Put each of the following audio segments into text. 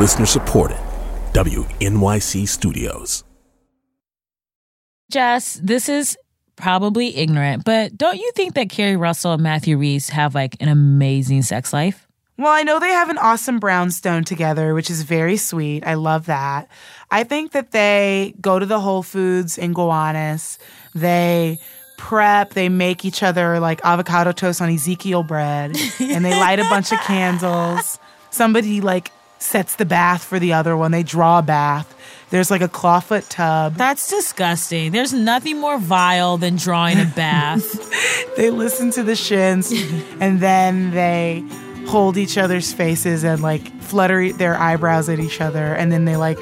Listener supported. WNYC Studios. Jess, this is probably ignorant, but don't you think that Keri Russell and Matthew Rhys have like an amazing sex life? Well, I know they have an awesome brownstone together, which is very sweet. I love that. I think that they go to the Whole Foods in Gowanus. They prep, they make each other like avocado toast on Ezekiel bread, and they light a bunch of candles. Somebody like sets the bath for the other one. They draw a bath. There's like a clawfoot tub. That's disgusting. There's nothing more vile than drawing a bath. they listen to the shins and then they hold each other's faces and like flutter their eyebrows at each other and then they like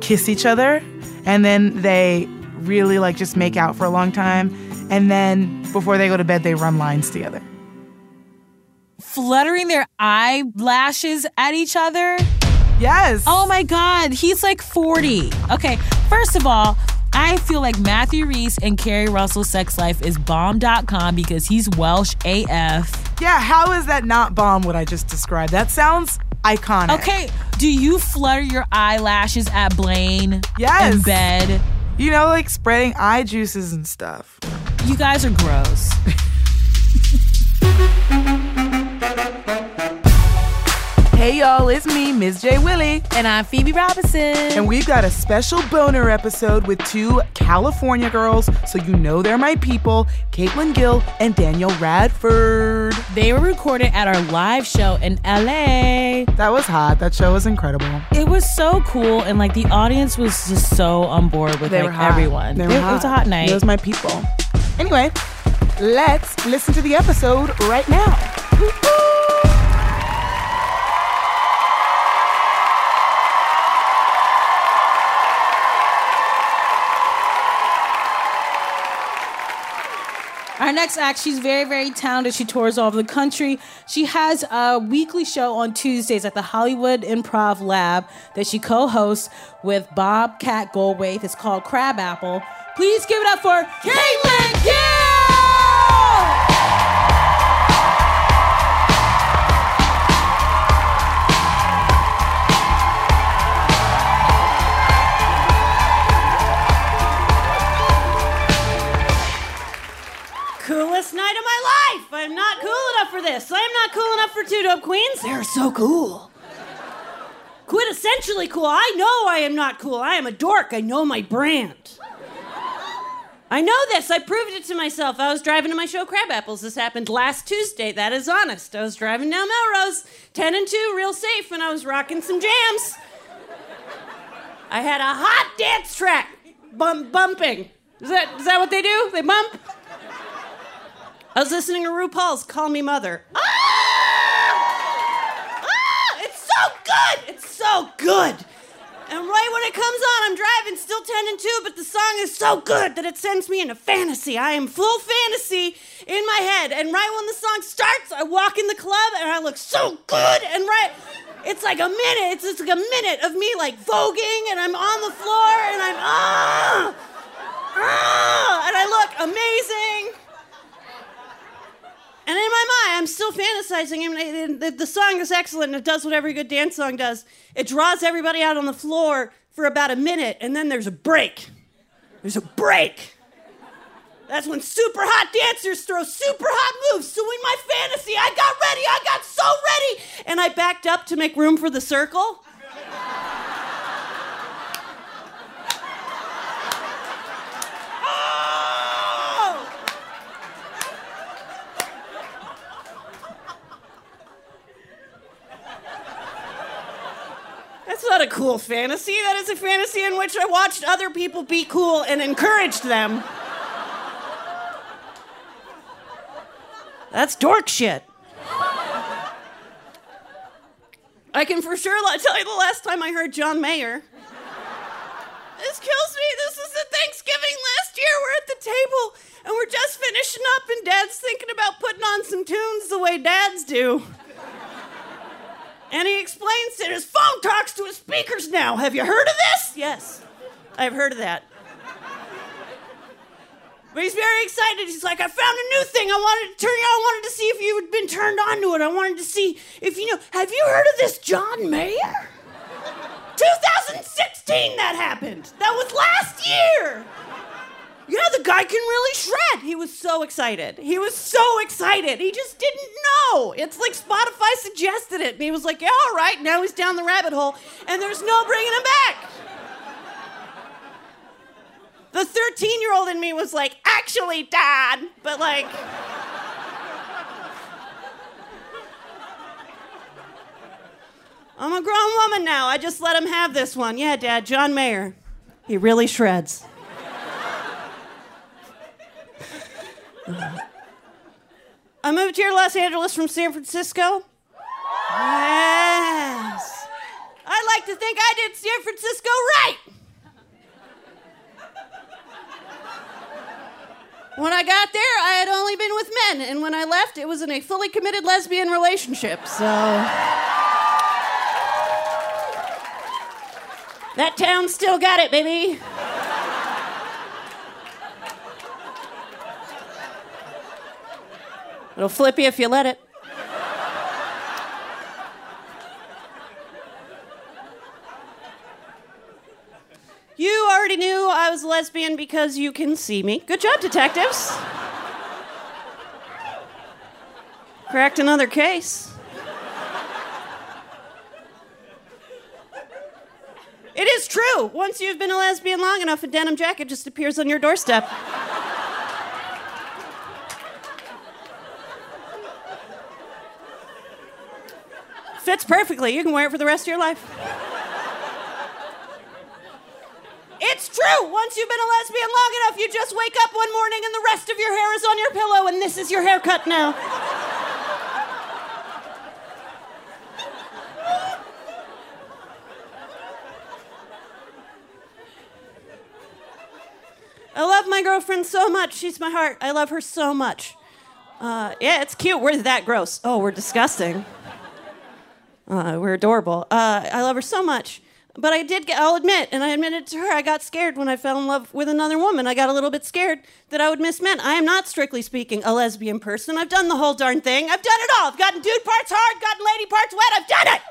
kiss each other and then they really like just make out for a long time and then before they go to bed they run lines together Fluttering their eyelashes at each other? Yes Oh my God, he's like 40. Okay, first of all, I feel like Matthew Rhys and Keri Russell's sex life is bomb.com because he's Welsh AF. yeah how is that not bomb what i just described that sounds iconic Okay, do you flutter your eyelashes at Blaine Yes. in bed? you know like spreading eye juices and stuff You guys are gross. hey y'all it's me ms j willie And I'm Phoebe Robinson. And we've got a special boner episode with two California girls, so you know they're my people, Caitlin Gill and Danielle Radford. they were recorded at our live show in LA. That was hot. That show was incredible. It was so cool, and like the audience was just so on board with They like were hot. everyone. They It, were it was a hot night. It was my people. Anyway, let's listen to the episode right now. Our next act, she's very, very talented. She tours all over the country. She has a weekly show on Tuesdays at the Hollywood Improv Lab that she co-hosts with Bobcat Goldthwait. It's called Crab Apple. Please give it up for Caitlin Gill! Life! I'm not cool enough for this. I'm not cool enough for Two Dope Queens. They're so cool. Quintessentially cool. I know I am not cool. I am a dork. I know my brand. I know this. I proved it to myself. I was driving to my show Crab Apples. This happened last Tuesday. That is honest. I was driving down Melrose, 10 and 2, real safe, and I was rocking some jams. I had a hot dance track bump, bumping. Is that, is that what they do? They bump? I was listening to RuPaul's Call Me Mother. Ah! Ah! It's so good! It's so good! And right when it comes on, I'm driving, still 10 and 2, but the song is so good that it sends me into fantasy. I am full fantasy in my head. And right when the song starts, I walk in the club and I look so good. And right, it's like a minute, it's just like a minute of me like voguing and I'm on the floor and I'm, ah! Ah! And I look amazing. And in my mind, I'm still fantasizing. I mean, the, the song is excellent and it does what every good dance song does. It draws everybody out on the floor for about a minute, and then there's a break. There's a break. That's when super hot dancers throw super hot moves. So in my fantasy, I got ready. I got so ready. And I backed up to make room for the circle. Not a cool fantasy. That is a fantasy in which I watched other people be cool and encouraged them. That's dork shit. I can for sure tell you the last time I heard John Mayer. This kills me. This was at Thanksgiving last year. We're at the table and we're just finishing up, and Dad's thinking about putting on some tunes the way dads do. And he explains that his phone talks to his speakers now. Have you heard of this? Yes, I've heard of that. But he's very excited. He's like, I found a new thing. I wanted to turn you on. I wanted to see if you had been turned on to it. I wanted to see if you know. Have you heard of this John Mayer? 2016 that happened. That was last year. Yeah, the guy can really shred. He was so excited. He was so excited. He just didn't know. It's like Spotify suggested it. And he was like, yeah, all right. Now he's down the rabbit hole, and there's no bringing him back. The 13 year old in me was like, actually, dad. But like, I'm a grown woman now. I just let him have this one. Yeah, dad, John Mayer. He really shreds. I moved here to Los Angeles from San Francisco. Yes. I like to think I did San Francisco right. When I got there, I had only been with men, and when I left, it was in a fully committed lesbian relationship, so. That town still got it, baby. It'll flip you if you let it. You already knew I was lesbian because you can see me. Good job, detectives. Cracked another case. It is true. Once you've been a lesbian long enough, a denim jacket just appears on your doorstep. Fits perfectly. You can wear it for the rest of your life. It's true. Once you've been a lesbian long enough, you just wake up one morning and the rest of your hair is on your pillow, and this is your haircut now. I love my girlfriend so much. She's my heart. I love her so much. Uh, yeah, it's cute. We're that gross. Oh, we're disgusting. Uh, we're adorable. Uh, I love her so much. But I did get, I'll admit, and I admitted to her, I got scared when I fell in love with another woman. I got a little bit scared that I would miss men. I am not, strictly speaking, a lesbian person. I've done the whole darn thing. I've done it all. I've gotten dude parts hard, gotten lady parts wet. I've done it.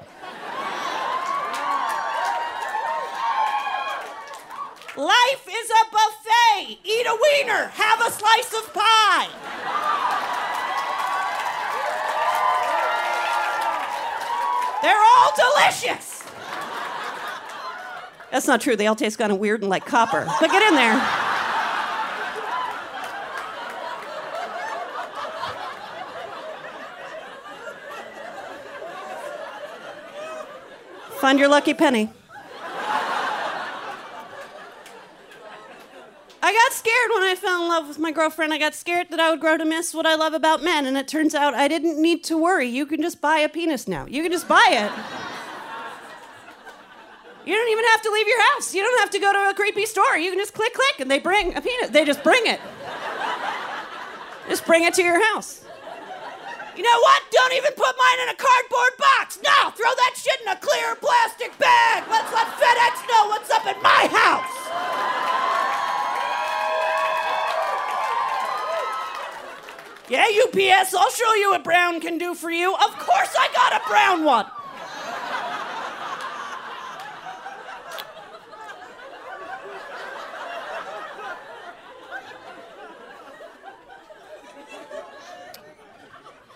Life is a buffet. Eat a wiener. Have a slice of pie. They're all delicious. That's not true. They all taste kind of weird and like copper. But get in there. Find your lucky penny. I got scared when I fell in love with my girlfriend. I got scared that I would grow to miss what I love about men, and it turns out I didn't need to worry. You can just buy a penis now. You can just buy it. You don't even have to leave your house. You don't have to go to a creepy store. You can just click, click, and they bring a penis. They just bring it. Just bring it to your house. You know what? Don't even put mine in a cardboard box. No, throw that shit in a clear plastic bag. Let's let FedEx know what's up in my house. Yeah, UPS, I'll show you what brown can do for you. Of course, I got a brown one.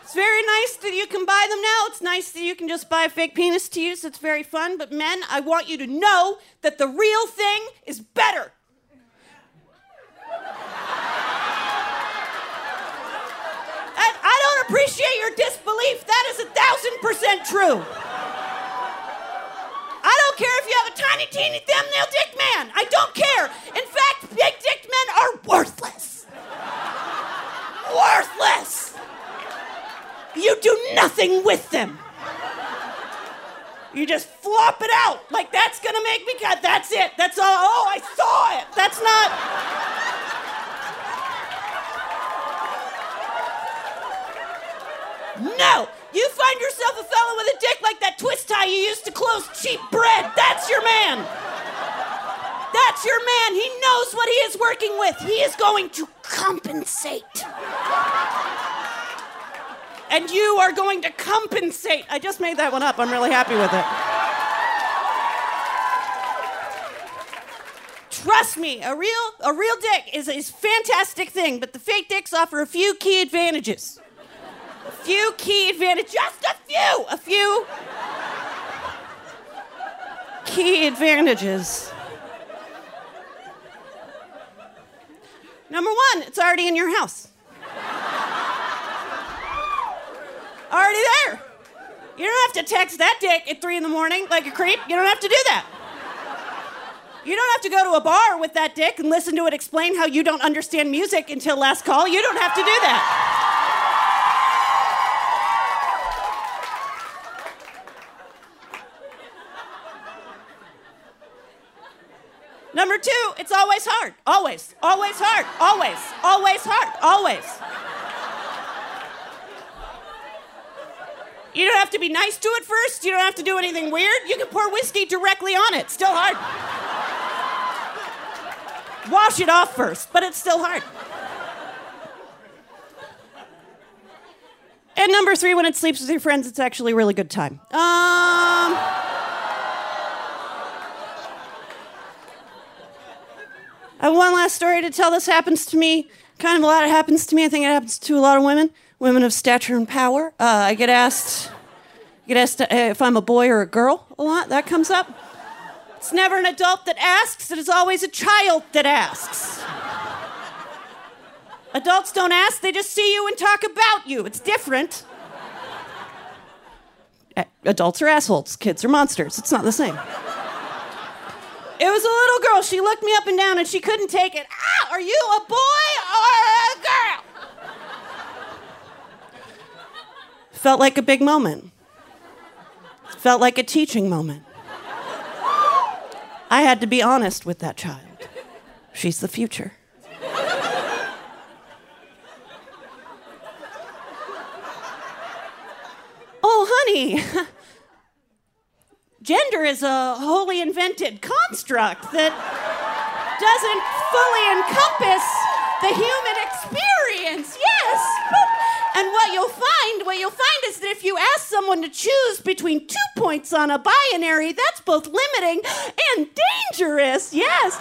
It's very nice that you can buy them now. It's nice that you can just buy fake penis to use. It's very fun. But men, I want you to know that the real thing is better. And I don't appreciate your disbelief. That is a thousand percent true. I don't care if you have a tiny, teeny, thumbnail dick man. I don't care. In fact, big dick men are worthless. worthless. You do nothing with them. You just flop it out. Like that's gonna make me cut. That's it. That's all. Oh, I saw it. That's not. No! You find yourself a fellow with a dick like that twist tie you used to close cheap bread. That's your man. That's your man. He knows what he is working with. He is going to compensate. And you are going to compensate. I just made that one up. I'm really happy with it. Trust me, a real a real dick is a fantastic thing, but the fake dicks offer a few key advantages. Few key advantages, just a few, a few key advantages. Number one, it's already in your house. already there. You don't have to text that dick at three in the morning like a creep. You don't have to do that. You don't have to go to a bar with that dick and listen to it explain how you don't understand music until last call. You don't have to do that. Number two, it's always hard. Always, always hard. Always, always hard. Always. You don't have to be nice to it first. You don't have to do anything weird. You can pour whiskey directly on it. Still hard. Wash it off first, but it's still hard. And number three, when it sleeps with your friends, it's actually a really good time. Um. Have one last story to tell. This happens to me. Kind of a lot. Happens to me. I think it happens to a lot of women, women of stature and power. Uh, I get asked, I get asked uh, if I'm a boy or a girl a lot. That comes up. It's never an adult that asks. It is always a child that asks. Adults don't ask. They just see you and talk about you. It's different. Adults are assholes. Kids are monsters. It's not the same. It was a little girl. She looked me up and down and she couldn't take it. Ah, are you a boy or a girl? Felt like a big moment. Felt like a teaching moment. I had to be honest with that child. She's the future. oh, honey. Gender is a wholly invented construct that doesn't fully encompass the human experience. Yes. And what you'll find, what you'll find is that if you ask someone to choose between two points on a binary, that's both limiting and dangerous. Yes.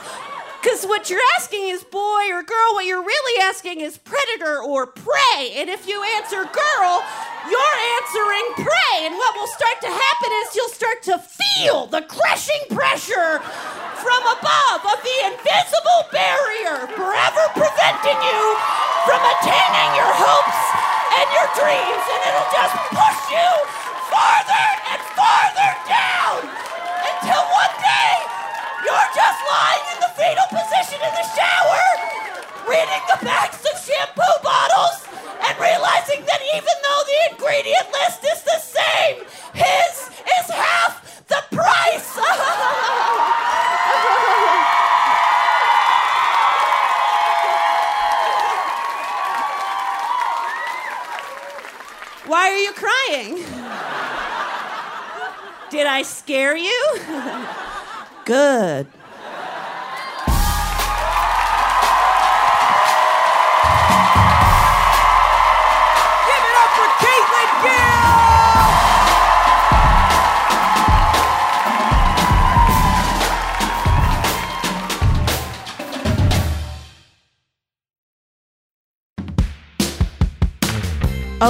Because what you're asking is boy or girl, what you're really asking is predator or prey. And if you answer girl, you're answering pray, And what will start to happen is you'll start to feel the crushing pressure from above of the invisible barrier forever preventing you from attaining your hopes and your dreams. And it'll just push you farther and farther down until one day you're just lying in the fetal position in the shower, reading the backs of shampoo bottles, and realizing that even though the ingredient list is the same, his is half the price. Why are you crying? Did I scare you? Good.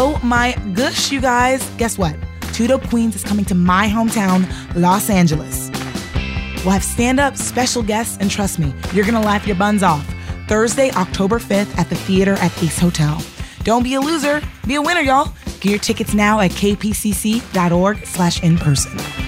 Oh my gosh, you guys. Guess what? Dope Queens is coming to my hometown, Los Angeles. We'll have stand up, special guests, and trust me, you're gonna laugh your buns off. Thursday, October 5th at the theater at Ace Hotel. Don't be a loser, be a winner, y'all. Get your tickets now at kpcc.org slash in person.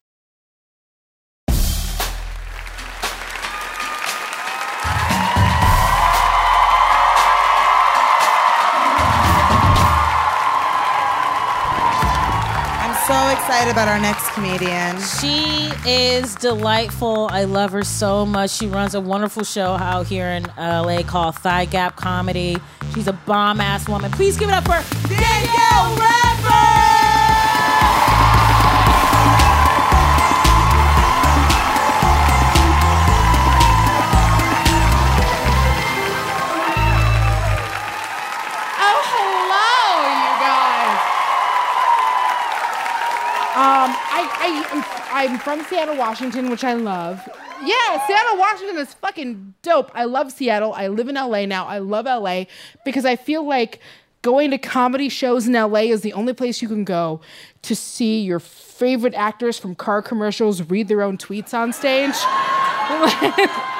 Excited about our next comedian. She is delightful. I love her so much. She runs a wonderful show out here in LA called Thigh Gap Comedy. She's a bomb ass woman. Please give it up for Danielle Radford! Um, I, I, I'm from Seattle, Washington, which I love. Yeah, Seattle, Washington is fucking dope. I love Seattle. I live in LA now. I love LA because I feel like going to comedy shows in LA is the only place you can go to see your favorite actors from car commercials read their own tweets on stage.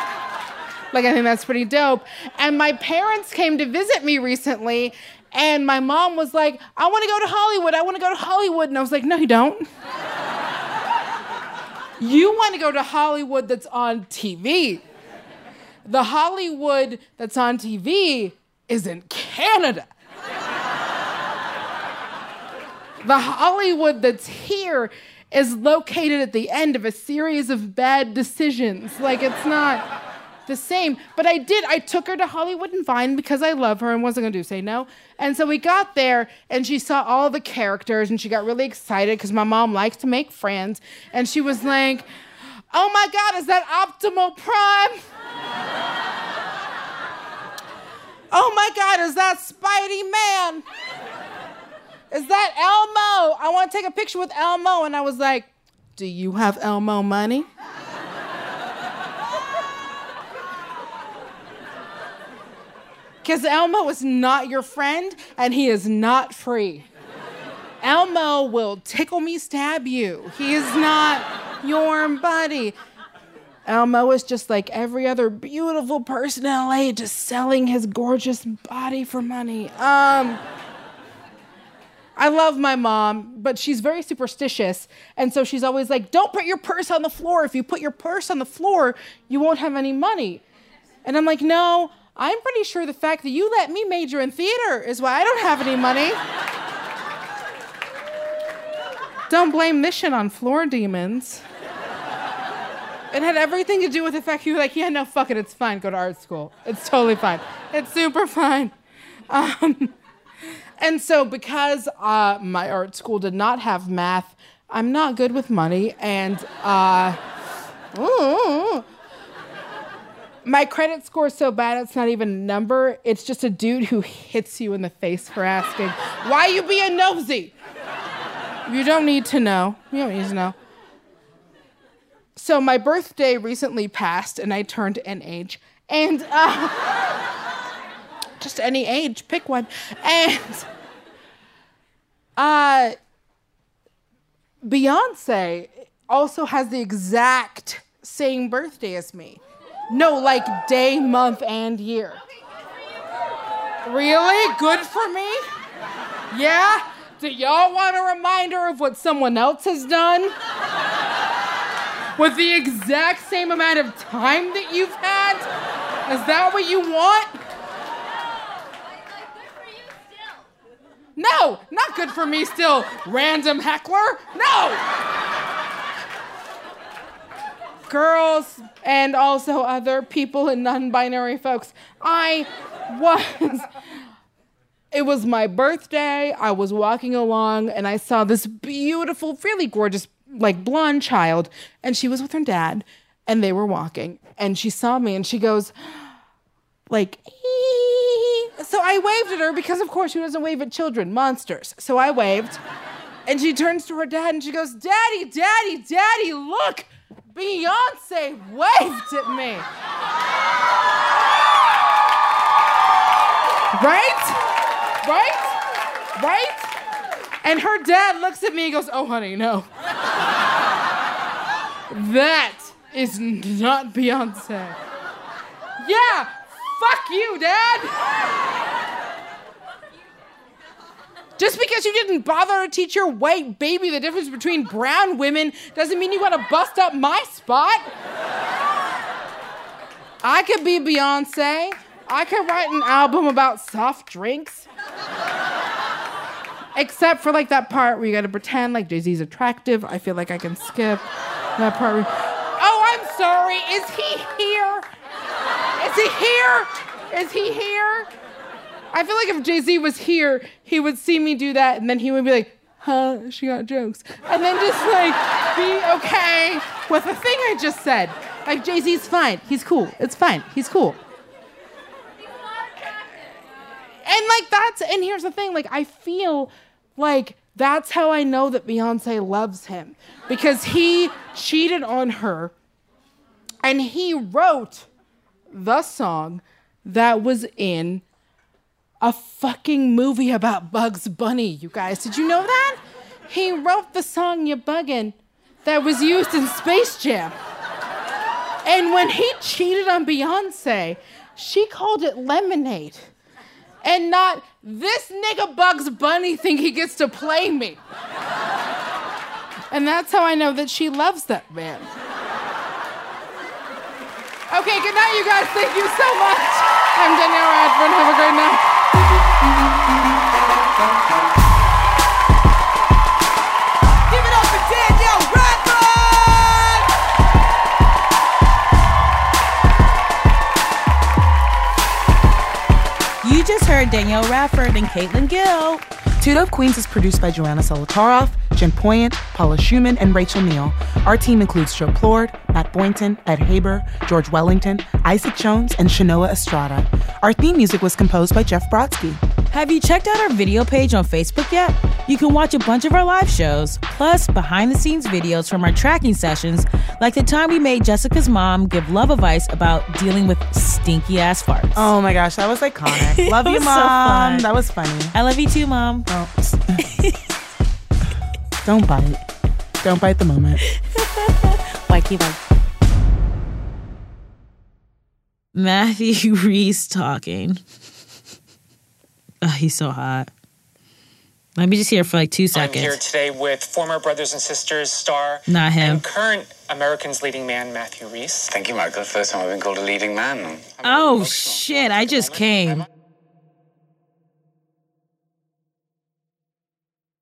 Like, I think that's pretty dope. And my parents came to visit me recently, and my mom was like, I want to go to Hollywood. I want to go to Hollywood. And I was like, No, you don't. you want to go to Hollywood that's on TV. The Hollywood that's on TV is in Canada. The Hollywood that's here is located at the end of a series of bad decisions. Like, it's not the same. But I did. I took her to Hollywood and Vine because I love her and wasn't going to do? say no. And so we got there and she saw all the characters and she got really excited because my mom likes to make friends. And she was like, Oh my God, is that Optimal Prime? oh my God, is that Spidey Man? Is that Elmo? I want to take a picture with Elmo. And I was like, Do you have Elmo money? Because Elmo is not your friend and he is not free. Elmo will tickle me, stab you. He is not your buddy. Elmo is just like every other beautiful person in LA, just selling his gorgeous body for money. Um, I love my mom, but she's very superstitious. And so she's always like, don't put your purse on the floor. If you put your purse on the floor, you won't have any money. And I'm like, no, I'm pretty sure the fact that you let me major in theater is why I don't have any money. don't blame this on floor demons. It had everything to do with the fact you were like, yeah, no, fuck it, it's fine. Go to art school. It's totally fine. It's super fine. Um, and so, because uh, my art school did not have math, I'm not good with money, and uh, ooh, my credit score is so bad it's not even a number. It's just a dude who hits you in the face for asking, "Why you being nosy?" You don't need to know. You don't need to know. So my birthday recently passed, and I turned an age, and uh, just any age, pick one, and uh, Beyonce also has the exact same birthday as me. No, like day, month, and year. Really? Good for me? Yeah? Do y'all want a reminder of what someone else has done? With the exact same amount of time that you've had? Is that what you want? No! Good for you still! No, not good for me still. Random heckler? No! Girls and also other people and non binary folks, I was. It was my birthday. I was walking along and I saw this beautiful, really gorgeous, like blonde child, and she was with her dad, and they were walking. And she saw me and she goes, like, "Ee." so I waved at her because, of course, she doesn't wave at children, monsters. So I waved. And she turns to her dad and she goes, Daddy, Daddy, Daddy, look! Beyonce waved at me. Right? Right? Right? And her dad looks at me and goes, Oh, honey, no. that is not Beyonce. Yeah, fuck you, dad. Just because you didn't bother to teach your white baby the difference between brown women doesn't mean you gotta bust up my spot. I could be Beyonce. I could write an album about soft drinks. Except for like that part where you gotta pretend like Jay Z's attractive. I feel like I can skip that part. Where, oh, I'm sorry. Is he here? Is he here? Is he here? I feel like if Jay Z was here, he would see me do that and then he would be like, huh, she got jokes. And then just like be okay with the thing I just said. Like, Jay Z's fine. He's cool. It's fine. He's cool. And like that's and here's the thing, like I feel like that's how I know that Beyonce loves him because he cheated on her and he wrote the song that was in a fucking movie about Bugs Bunny, you guys. Did you know that? He wrote the song You Buggin' that was used in Space Jam. And when he cheated on Beyonce, she called it Lemonade and not this nigga Bugs Bunny think he gets to play me. And that's how I know that she loves that man. Okay, good night, you guys. Thank you so much. I'm Danielle Radford. Have a great night. Danielle Radford! You just heard Danielle Radford and Caitlin Gill. Dope Queens is produced by Joanna Solotaroff, Jen Poyant, Paula Schumann, and Rachel Neal. Our team includes Joe Plourde, Matt Boynton, Ed Haber, George Wellington, Isaac Jones, and Shanoa Estrada. Our theme music was composed by Jeff Brodsky. Have you checked out our video page on Facebook yet? You can watch a bunch of our live shows, plus behind the scenes videos from our tracking sessions, like the time we made Jessica's mom give love advice about dealing with stinky ass farts. Oh my gosh, that was iconic. Love That you, was so mom. fun. that was funny. I love you too, mom. Oh. Don't bite. Don't bite the moment. Wakey bye. Matthew Rhys talking. Oh, he's so hot. Let me just hear for like two seconds. I'm here today with former Brothers and Sisters star Not him. and current Americans leading man Matthew Rhys. Thank you, Michael. First time I've been called a leading man. I'm Oh shit! I just came.